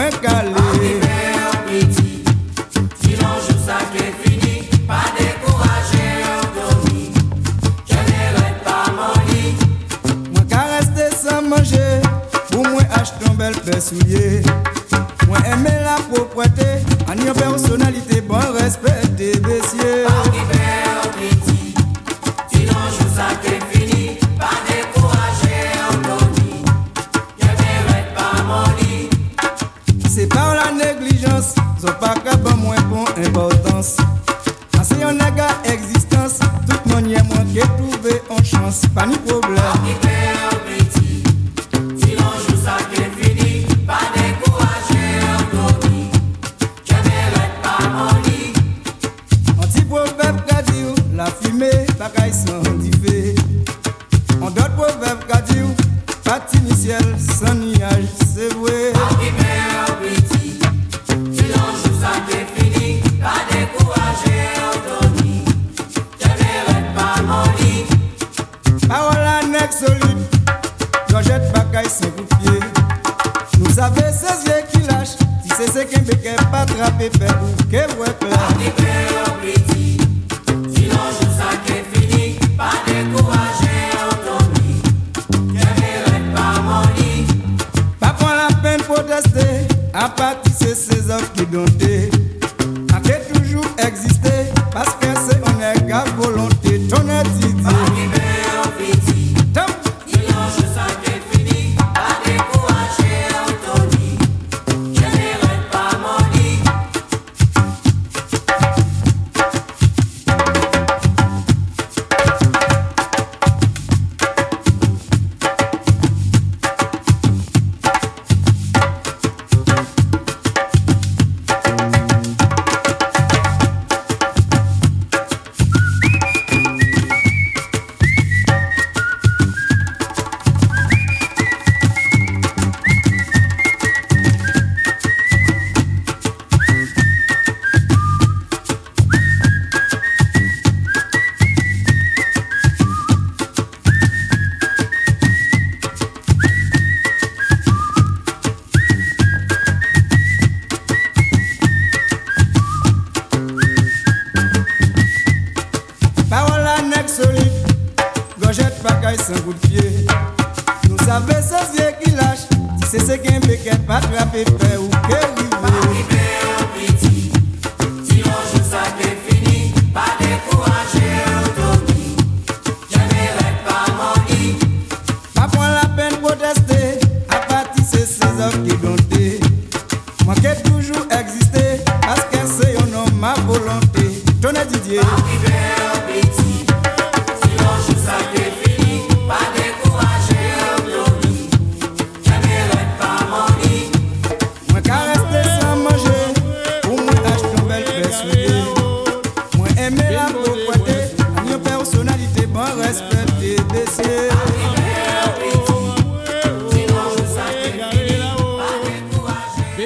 é galego.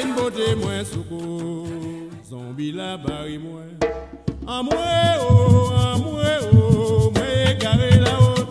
une beauté moins souko Zombie la barri moins oh, oh la haute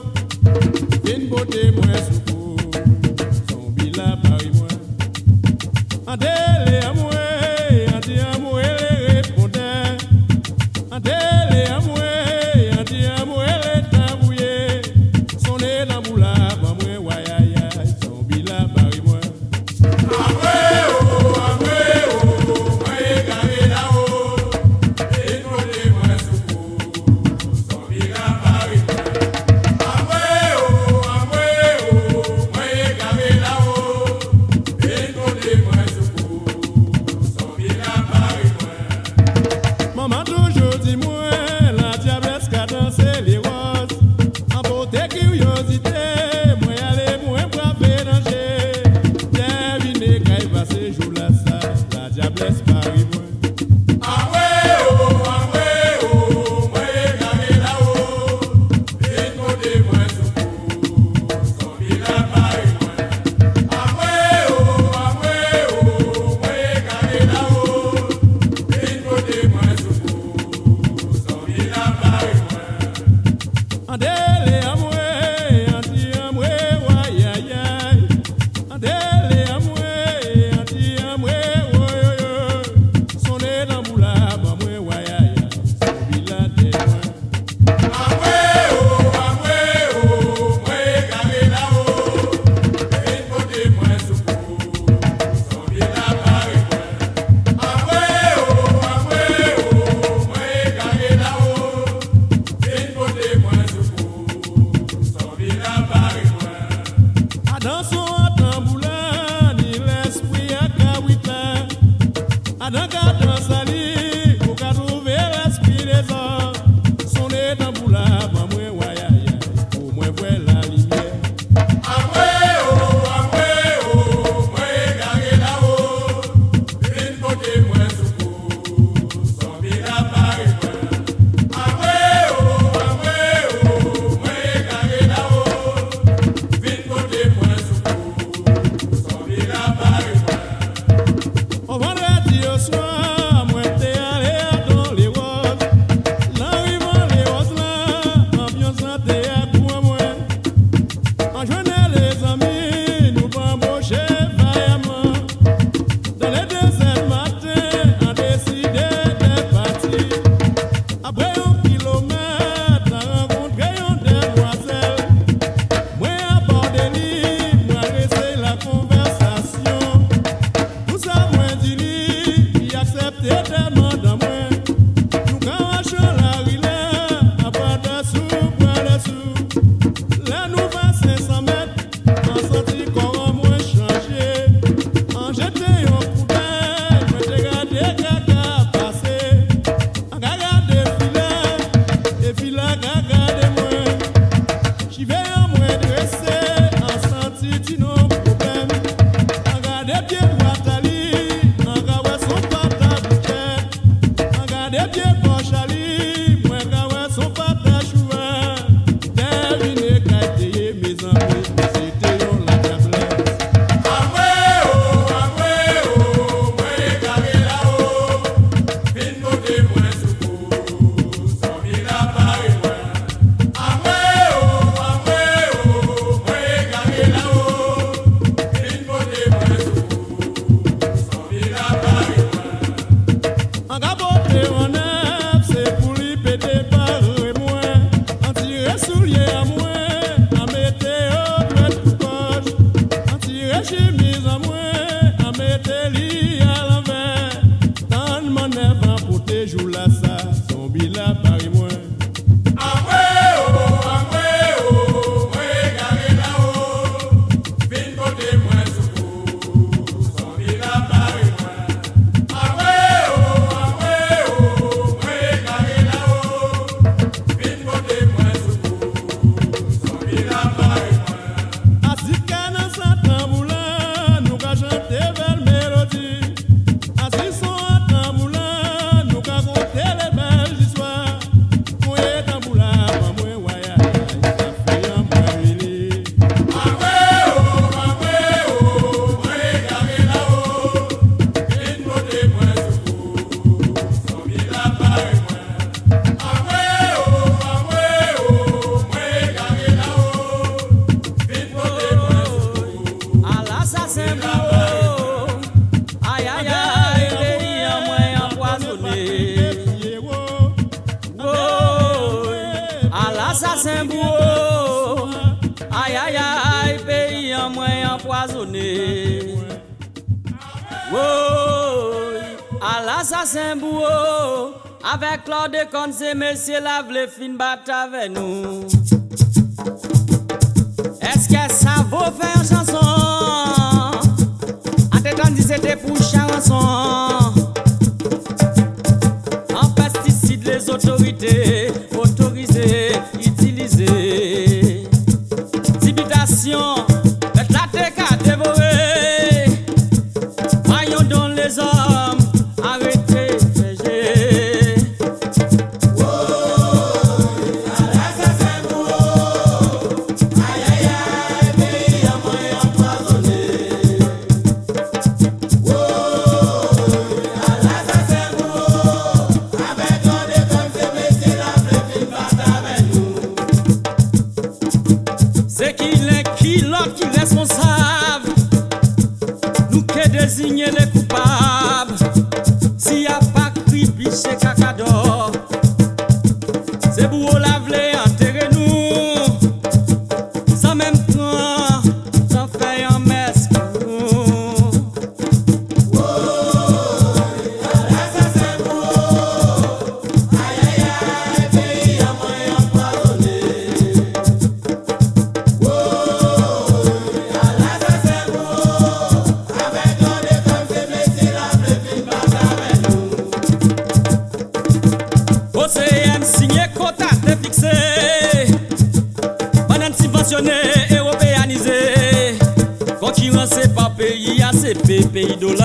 Avec Claude Conce, monsieur lave le fin bat avec nous. Est-ce que ça vaut faire chanson? En te dit c'était pour chanson. Des pays.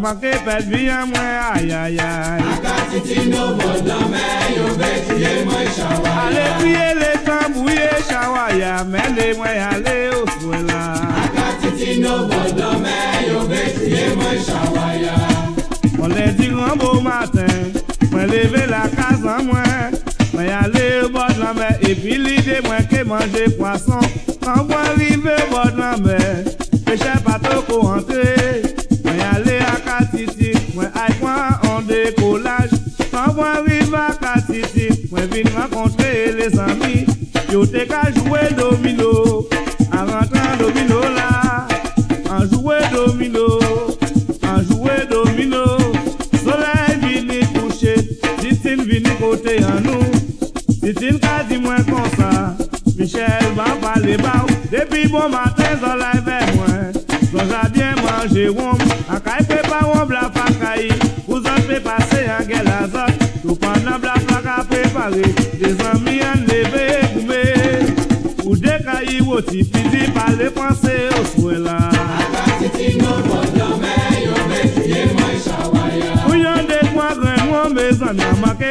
Agbake pet biya mwe ayayay Akati tino bodome yo betiye mwe shawaya Ale piye le tambuye shawaya mele mwe ale oswela Akati tino bodome yo betiye mwe shawaya Ole di rambo matin, mwen leve la kazan mwen Mwen ale bodlan mwen epi li de mwen ke manje poason Kan mwen rive bodlan mwen, peche pato ko fois arrivé à Titi, moi vin rencontrer les amis. Yo t'es qu'à jouer domino, en rentrant domino là, en jouer domino, en jouer domino. Soleil vini couché, Titi vini côté à nous. Titi qu'a dit moi comme ça, Michel va parler bas. Depuis bon matin, soleil vers moi, j'ai bien mangé, pare, de zanmi an leve goume, ou de kayi woti pidi pale panse oswela. Akati ti nou bodome, yo me tiye mwen shawaya. Ou yon de kwa gren mwen me zanmi amake,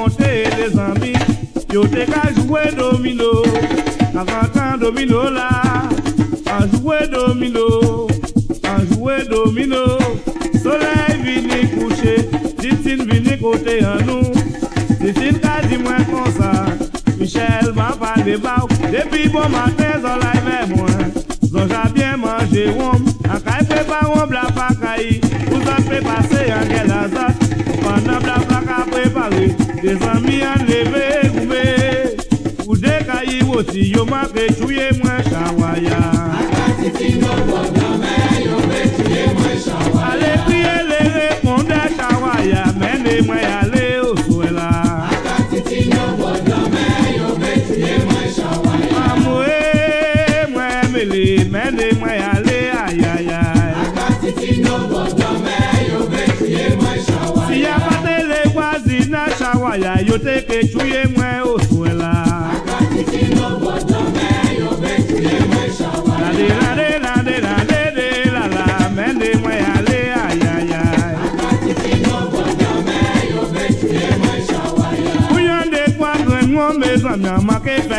monter les amis, yo t'es qu'à jouer domino. Avant domino là, à joué domino, à joué domino. Soleil vini coucher, Distine vini côté à nous. Distine qu'a dit moi comme ça, Michel m'a pas débat. Depuis bon matin, soleil même moi. Zonja bien mangé, on, à caille prépare, on blabla caille. Vous avez passé en quel hasard. Desan mi an leve goube Ou dekayi woti yo ma pe chouye mwen kawaya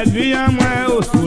Adivinha, mãe.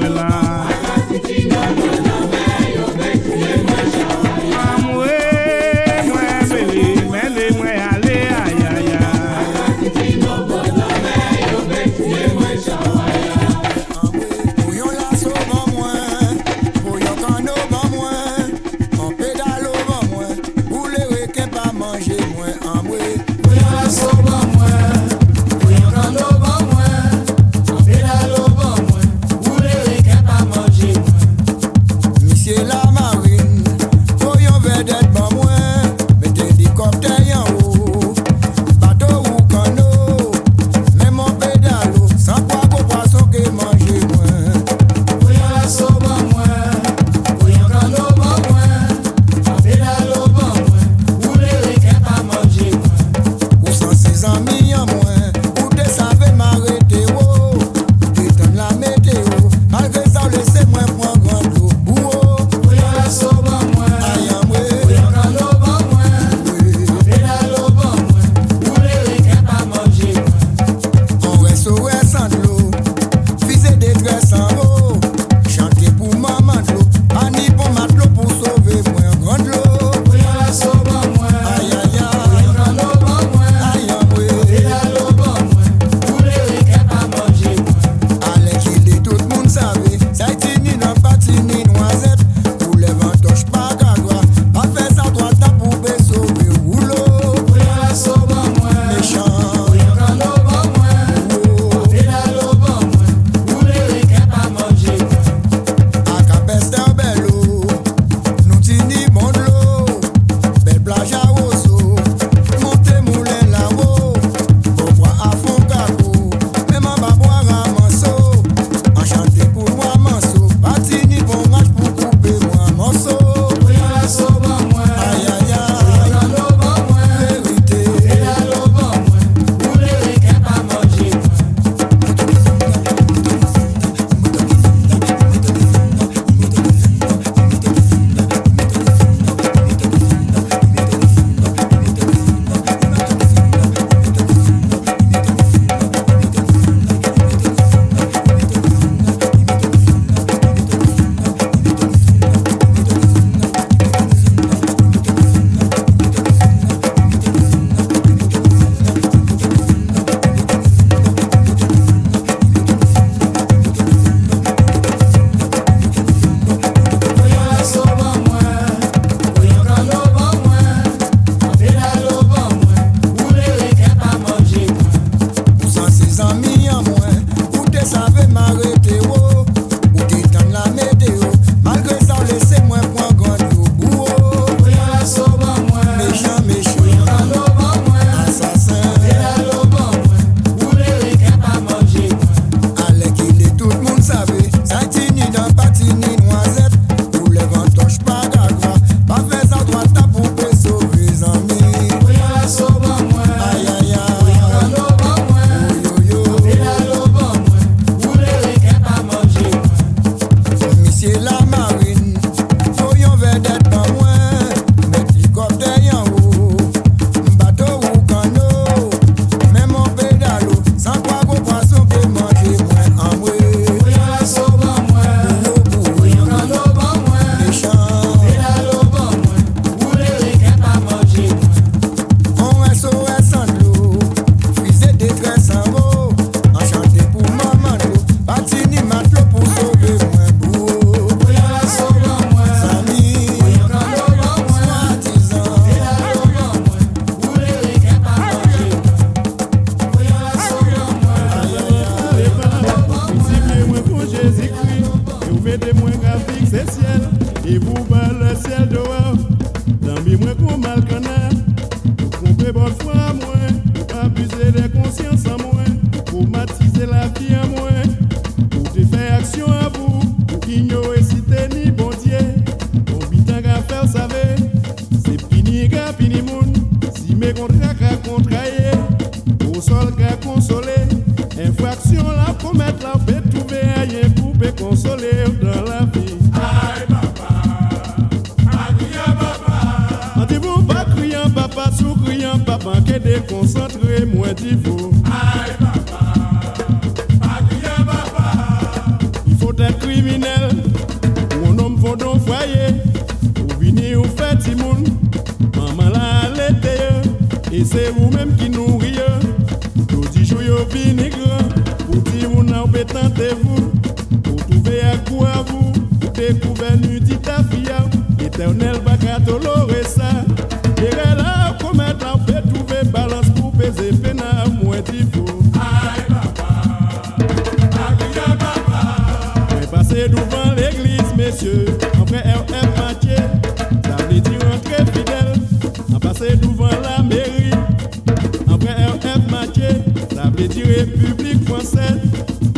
République française.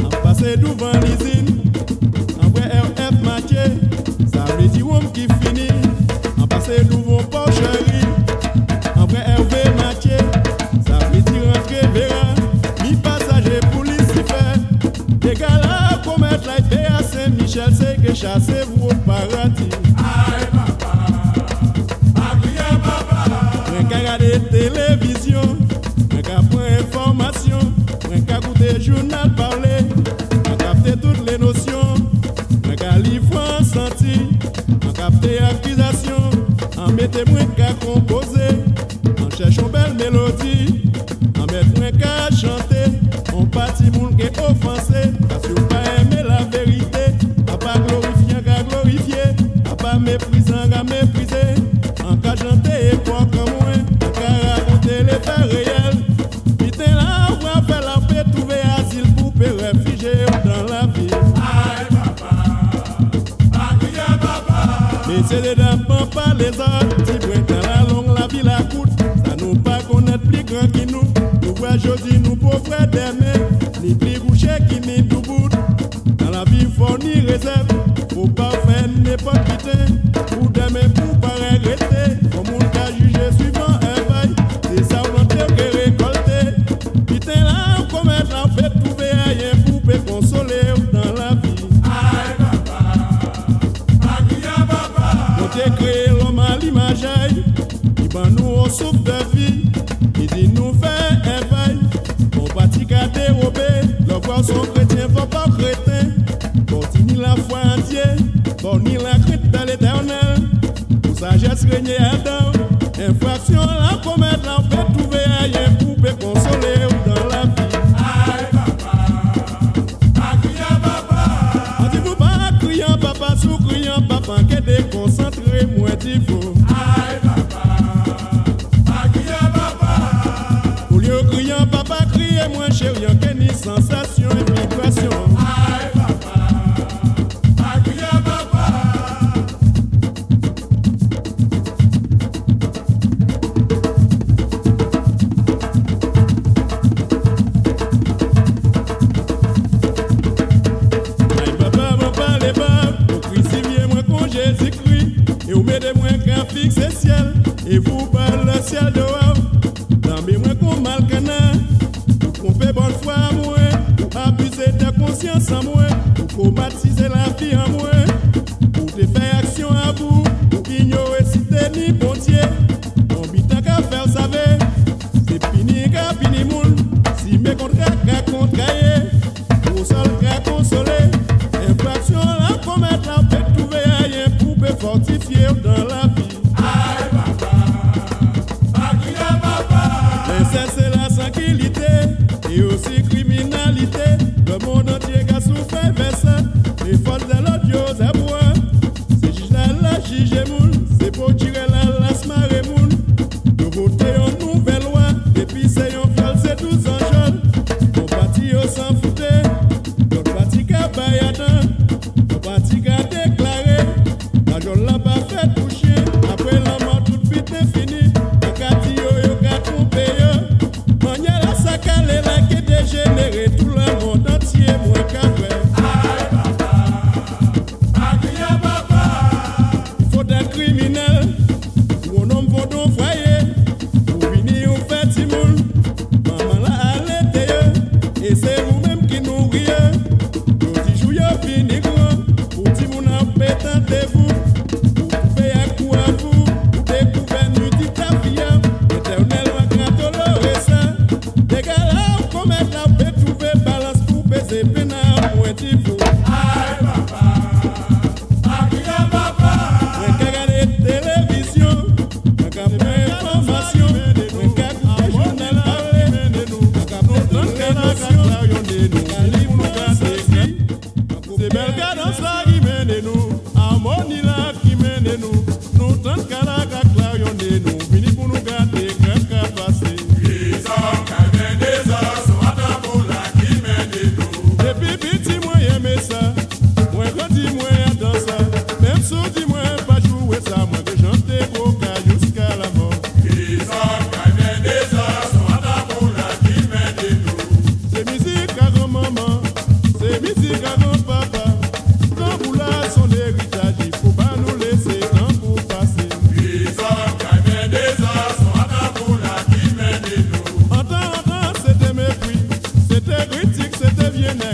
En passer devant l'usine, après RF Mathieu, ça veut dire homme qui finit. En passer devant porcherie, après Hervé Mathieu, ça veut dire entrer Vera, mi passager pour Lucifer. Gars là, commettre la paix à Saint-Michel, c'est que chassez-vous en mette mwen ka composer, en cherchant belle mélodie, en mette mwen ka chanter, on parti moun qui offensé, parce que pas aimer la vérité, a pas glorifier qu'à glorifier, a pas méprisant qu'à mépriser, en cas chanter et quoi comme moi, en cas raconter les faits réels. Putain là, on va faire la paix, trouver asile pour paix réfugier dans la ville. Mais c'est les dames pas les autres, si dans la longue, la ville à coûte, ça nous pas connaître plus grand qui nous. Nous voit aujourd'hui, nous pauvres d'aimer, ni plus boucher qui ni tout bout. Dans la vie, faut ni réserve, faut pas faire n'importe putain, son chrétien, faut pas chrétien, continue la foi entière, bon ni la crainte de l'éternel, pour sagesse régner Adam, infraction la commettre, la fait trouver pour te consoler dans la vie. Papa, sous criant papa, que déconcentré, moins d'il viene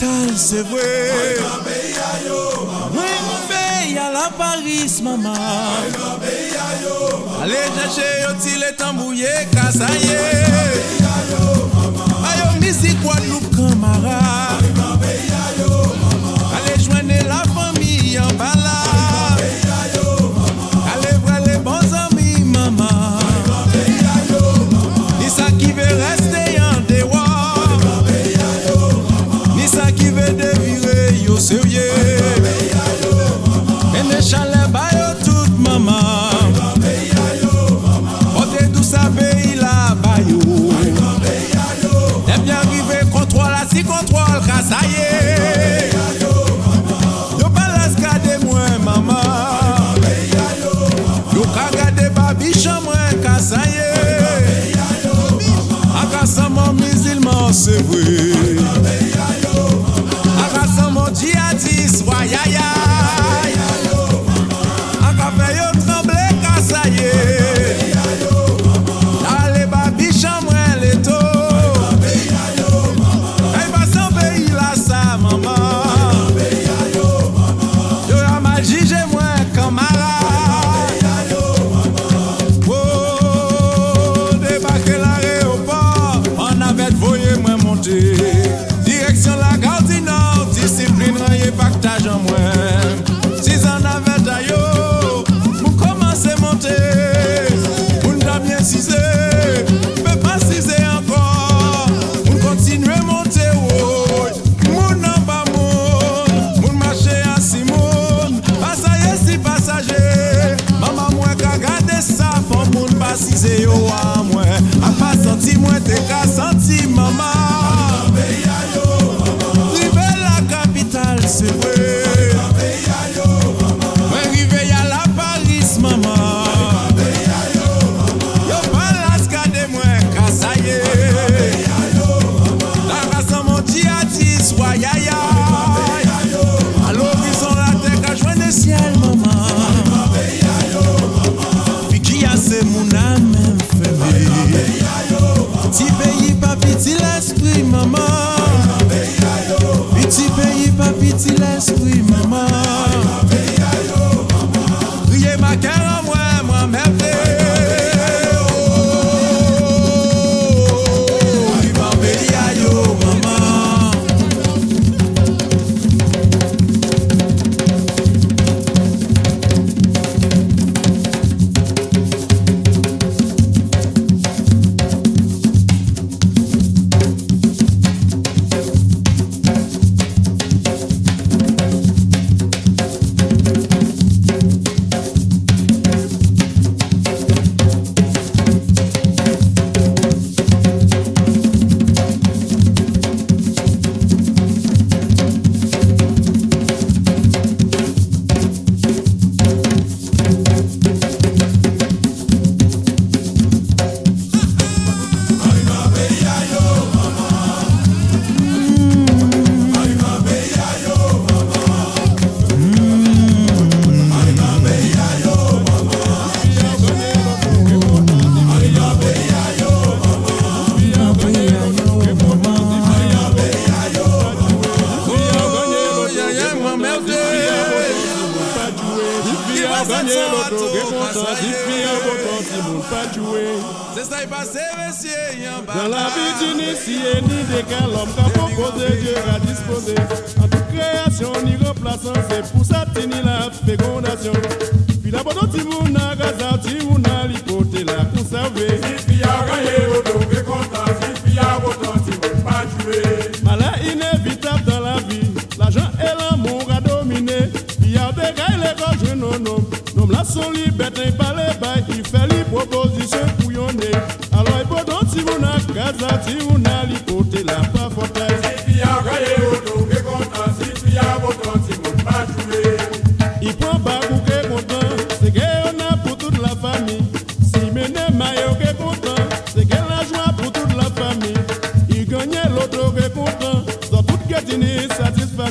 l'opital, se vwe Mwen mbe ya la Paris, mama Ale chache yo ti le tambouye kasaye Ayo misi kwa loup kamara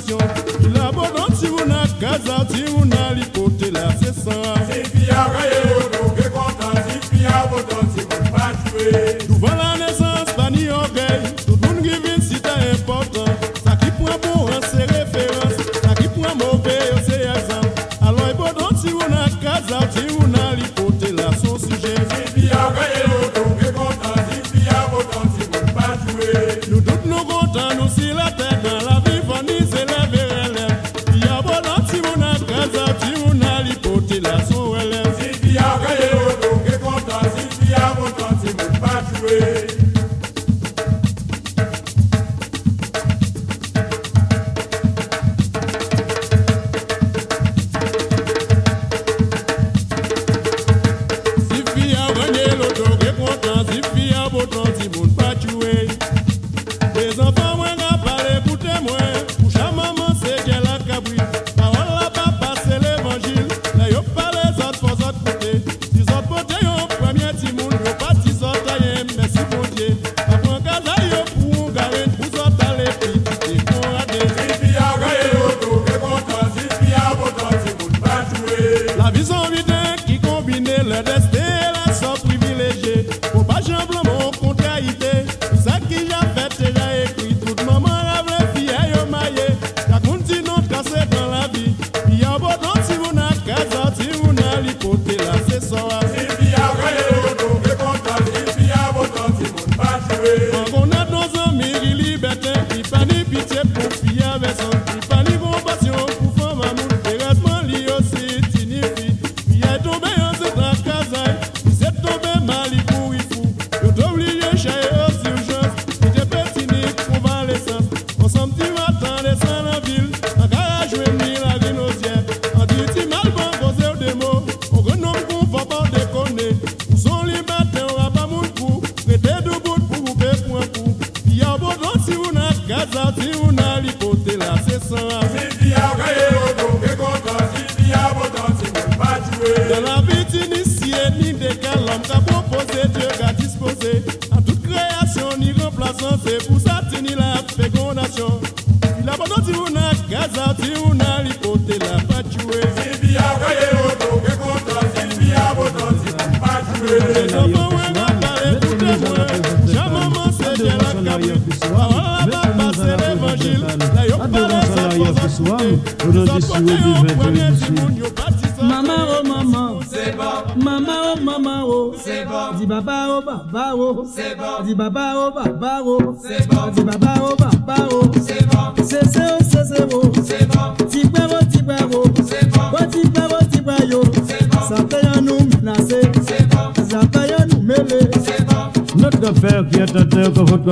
nation. L'abondance, si vous n'avez Gaza, si vous n'avez côté là, c'est ça. Si vous avez un peu de temps, si vous pas joué. pessoa.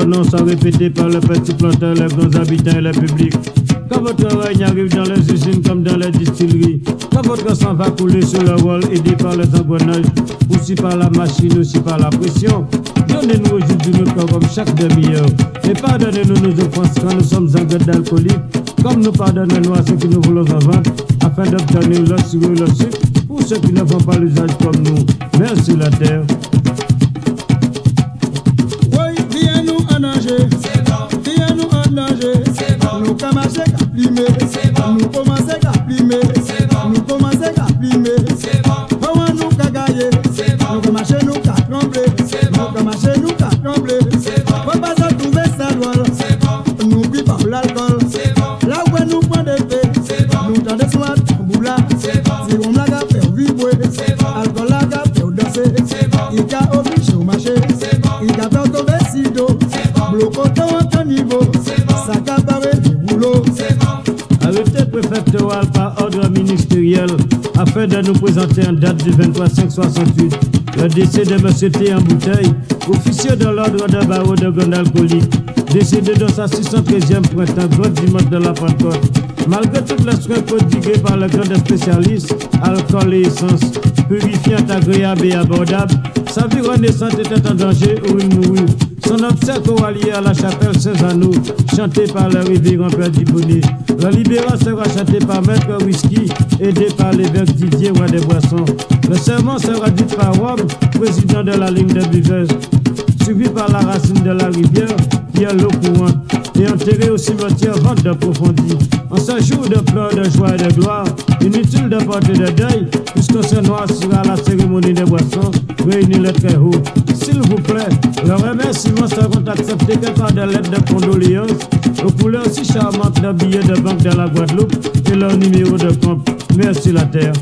Nom soit répété par les petits planteurs, les grands habitants et les publics. Quand votre règne arrive dans les usines comme dans les distilleries. Quand votre sang va couler sur le wall, aidé par les engrenages, aussi par la machine, aussi par la pression. Donnez-nous aujourd'hui notre corps comme chaque demi-heure. Et pardonnez-nous nos offenses quand nous sommes en gueule d'alcoolique. Comme nous pardonnons à ceux qui nous voulons en afin d'obtenir le sucre et le sucre pour ceux qui ne font pas l'usage comme nous. Merci la terre. Viens-nous en danger. Viens-nous en danger? Nous commençons à plimer. Nous commençons à plimer. Nous commençons à plimer. Comment nous qu'à gagner? Nous commençons nous qu'à trembler. Nous commençons nous qu'à trembler. Faut pas se trouver ça loin. Nous puis pas l'alcool. Là où nous prend des faits. Nous tendez soit tamboula. Si l'a vibrer. Alcool l'a qu'à faire danser. Il qu'a obligé au marché. Il qu'a fait tomber si d'eau. Bloco dans un niveau. Ça qu'a barré du Arrêté préfectoral par ordre ministériel afin de nous présenter en date du 23 5 68 le décès de M. T. en bouteille, officier de l'ordre de barreau de Gonde alcoolique, décédé dans sa 613e printemps, grand dimanche de la Pentecôte. Malgré toutes les soins prodigués par le grand spécialiste, alcool et essence, purifiant, agréable et abordable, sa vie renaissante était en danger où il mourut. Son obsèque allié à la chapelle Saint-Anneau, chanté par le révérend Père Dibonnet. La libération sera chanté par Maître Whisky, aidé par l'évêque Didier Roi des Boissons. Le serment sera dit par Rome, président de la ligne de Buveuses, suivi par la racine de la rivière, qui est l'eau courante, et enterré au cimetière vente de profondis. En ce jour de pleurs, de joie et de gloire, inutile de porter de deuil, puisqu'on se noircira à la cérémonie des boissons, réunis les très haut. S'il vous plaît, le remerciement seront acceptés que par des lettres de condoléances aux couleurs si charmantes de billets de banque de la Guadeloupe et leur numéro de compte. Merci la terre.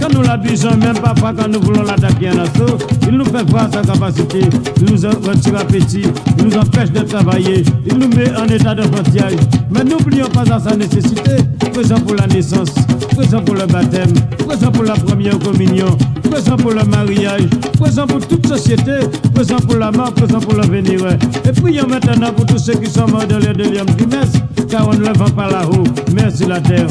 Quand nous l'abusons, même parfois quand nous voulons l'attaquer en assaut, il nous fait voir sa capacité, il nous retire appétit, il nous empêche de travailler, il nous met en état de frontière. Mais n'oublions pas à sa nécessité, présent pour la naissance, présent pour le baptême, présent pour la première communion, présent pour le mariage, présent pour toute société, présent pour la mort, présent pour l'avenir. Et prions maintenant pour tous ceux qui sont morts dans les deuxième trimestre, car on ne le vend pas là-haut, mais sur la terre.